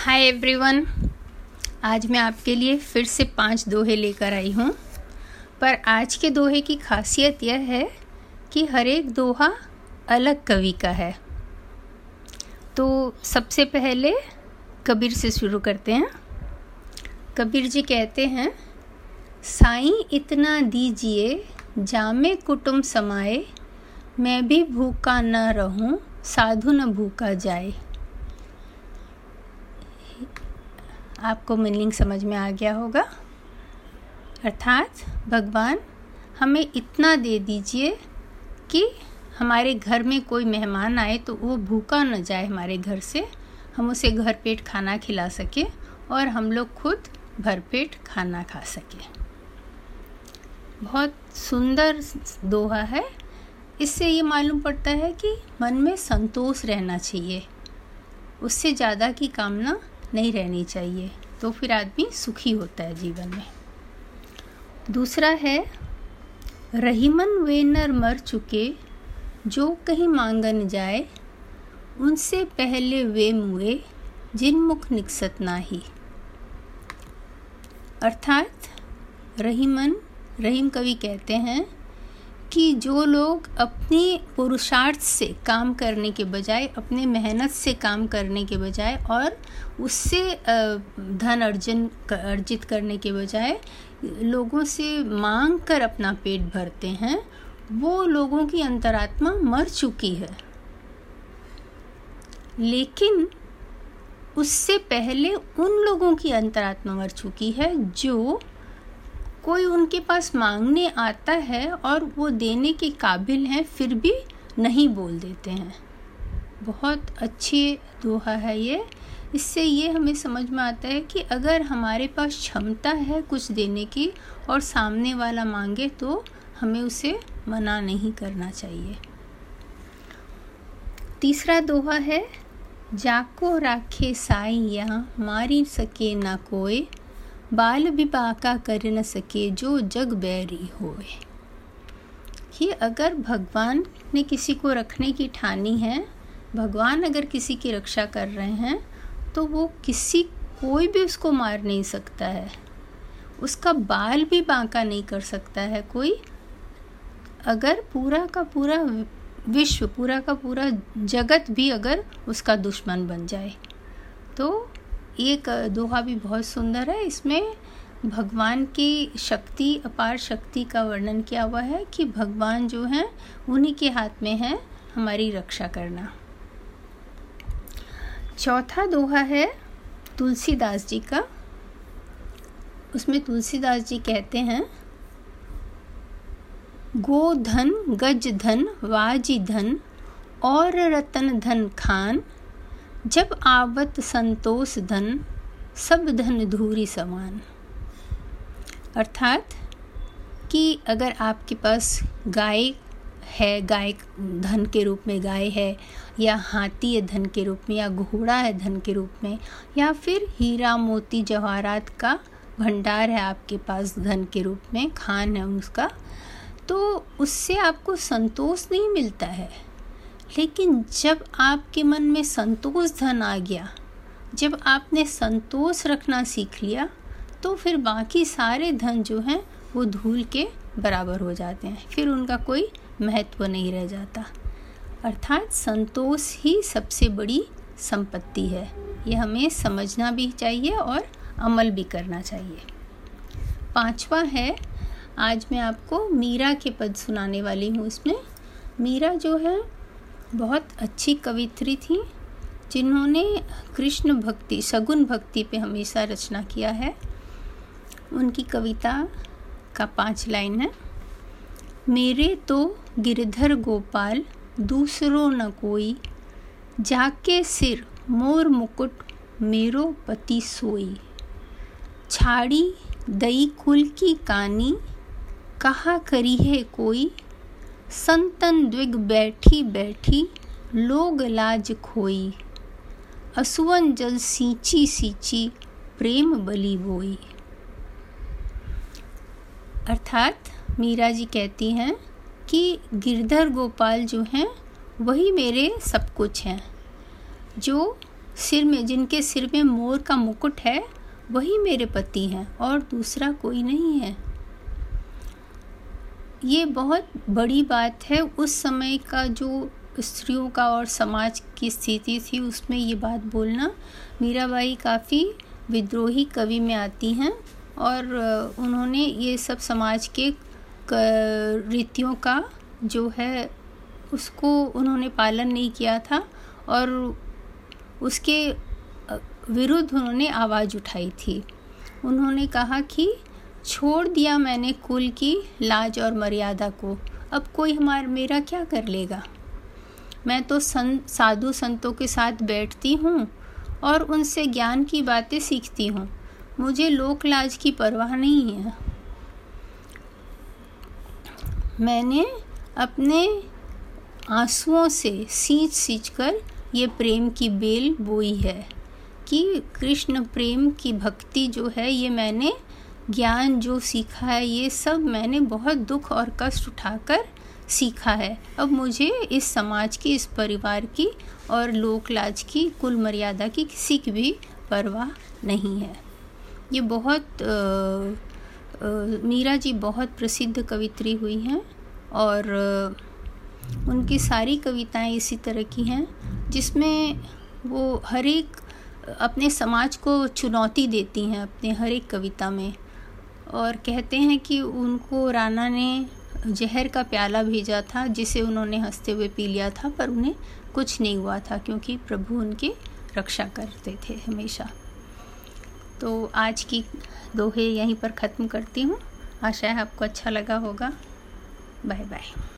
Hi everyone आज मैं आपके लिए फिर से पाँच दोहे लेकर आई हूँ। पर आज के दोहे की खासियत यह है कि हर एक दोहा अलग कवि का है। तो सबसे पहले कबीर से शुरू करते हैं। कबीर जी कहते हैं, साईं इतना दीजिए, जामे कुटुम समाए मैं भी भूखा न रहूँ, साधु न भूखा जाए। आपको मीनिंग समझ में आ गया होगा। अर्थात, भगवान, हमें इतना दे दीजिए कि हमारे घर में कोई मेहमान आए तो वो भूखा न जाए हमारे घर से। हम उसे घर पेट खाना खिला सके और हम लोग खुद भरपेट खाना खा सके। बहुत सुंदर दोहा है। इससे ये मालूम पड़ता है कि मन में संतोष रहना चाहिए। उससे ज़्यादा की कामना नहीं रहनी चाहिए। तो फिर आदमी सुखी होता है जीवन में। दूसरा है, रहीमन वे नर मर चुके, जो कहीं मांगन जाए, उनसे पहले वे मुए, जिन मुख निकसत नाही। अर्थात, रहीमन, रहीम कवि कहते हैं कि जो लोग अपने पुरुषार्थ से काम करने के बजाय, अपने मेहनत से काम करने के बजाय और उससे धन अर्जन अर्जित करने के बजाय लोगों से मांग कर अपना पेट भरते हैं, वो लोगों की अंतरात्मा मर चुकी है। लेकिन उससे पहले उन लोगों की अंतरात्मा मर चुकी है जो कोई उनके पास मांगने आता है और वो देने के काबिल हैं, फिर भी नहीं बोल देते हैं। बहुत अच्छी दोहा है ये। इससे ये हमें समझ में आता है कि अगर हमारे पास क्षमता है कुछ देने की और सामने वाला मांगे तो हमें उसे मना नहीं करना चाहिए। तीसरा दोहा है, जाको राखे साई यहाँ, मारी सके ना कोई बाल बाका कर न सके जो जग बैरी होए। कि अगर भगवान ने किसी को रखने की ठानी है, भगवान अगर किसी की रक्षा कर रहे हैं तो वो किसी कोई भी उसको मार नहीं सकता है। उसका बाल भी बांका नहीं कर सकता है कोई। अगर पूरा का पूरा विश्व, पूरा का पूरा जगत भी अगर उसका दुश्मन बन जाए तो एक दोहा भी बहुत सुंदर है। इसमें भगवान की शक्ति, अपार शक्ति का वर्णन किया हुआ है कि भगवान जो हैं, उन्हीं के हाथ में है हमारी रक्षा करना। चौथा दोहा है तुलसीदास जी का। उसमें तुलसीदास जी कहते हैं, गो धन, गज धन, वाजी धन, और रतन धन खान जब आवत संतोष धन, सब धन धूरी समान। अर्थात कि अगर आपके पास गाय है, गाय धन के रूप में गाय है, या हाथी है धन के रूप में, या घोड़ा है धन के रूप में, या फिर हीरा, मोती, जवाहरात का भंडार है आपके पास धन के रूप में, खान है उसका तो उससे आपको संतोष नहीं मिलता है। लेकिन जब आपके मन में संतोष धन आ गया, जब आपने संतोष रखना सीख लिया तो फिर बाकी सारे धन जो हैं, वो धूल के बराबर हो जाते हैं। फिर उनका कोई महत्व नहीं रह जाता। अर्थात संतोष ही सबसे बड़ी संपत्ति है। ये हमें समझना भी चाहिए और अमल भी करना चाहिए। पांचवा है, आज मैं आपको मीरा के पद सुनाने वाली हूँ। इसमें मीरा जो है बहुत अच्छी कवित्री थी, जिन्होंने कृष्ण भक्ति, सगुन भक्ति पे हमेशा रचना किया है। उनकी कविता का पाँच लाइन है। मेरे तो गिरधर गोपाल, दूसरों न कोई, जाके सिर मोर मुकुट, मेरो पति सोई। छाड़ी दई कुल की कानी, कहा करी है कोई संतन द्विग बैठी बैठी लोग लाज खोई। असुवन जल सींची सींची प्रेम बली बोई। अर्थात मीरा जी कहती हैं कि गिरधर गोपाल जो हैं, वही मेरे सब कुछ हैं। जो सिर में, जिनके सिर में मोर का मुकुट है, वही मेरे पति हैं और दूसरा कोई नहीं है। ये बहुत बड़ी बात है। उस समय का जो स्त्रियों का और समाज की स्थिति थी, उसमें ये बात बोलना मीराबाई काफ़ी विद्रोही कवि में आती हैं और उन्होंने ये सब समाज के रीतियों का जो है, उसको उन्होंने पालन नहीं किया था और उसके विरुद्ध उन्होंने आवाज़ उठाई थी। उन्होंने कहा कि छोड़ दिया मैंने कुल की लाज और मर्यादा को। अब कोई हमार, मेरा क्या कर लेगा? मैं तो संत साधु संतों के साथ बैठती हूँ और उनसे ज्ञान की बातें सीखती हूँ। मुझे लोक लाज की परवाह नहीं है। मैंने अपने आंसुओं से सींच सींच कर ये प्रेम की बेल बोई है कि कृष्ण प्रेम की भक्ति जो है, ये मैंने ज्ञान जो सीखा है ये सब मैंने बहुत दुख और कष्ट उठाकर सीखा है। अब मुझे इस समाज की इस परिवार की और लोक लाज की कुल मर्यादा की किसी की भी परवाह नहीं है। ये बहुत आ, आ, मीरा जी बहुत प्रसिद्ध कवित्री हुई हैं और आ, उनकी सारी कविताएँ इसी तरह की हैं जिसमें वो हर एक अपने समाज को चुनौती देती हैं अपने हर एक कविता में। और कहते हैं कि उनको राणा ने जहर का प्याला भेजा था, जिसे उन्होंने हँसते हुए पी लिया था, पर उन्हें कुछ नहीं हुआ था, क्योंकि प्रभु उनकी रक्षा करते थे हमेशा। तो आज की दोहे यहीं पर ख़त्म करती हूँ। आशा है आपको अच्छा लगा होगा। Bye bye.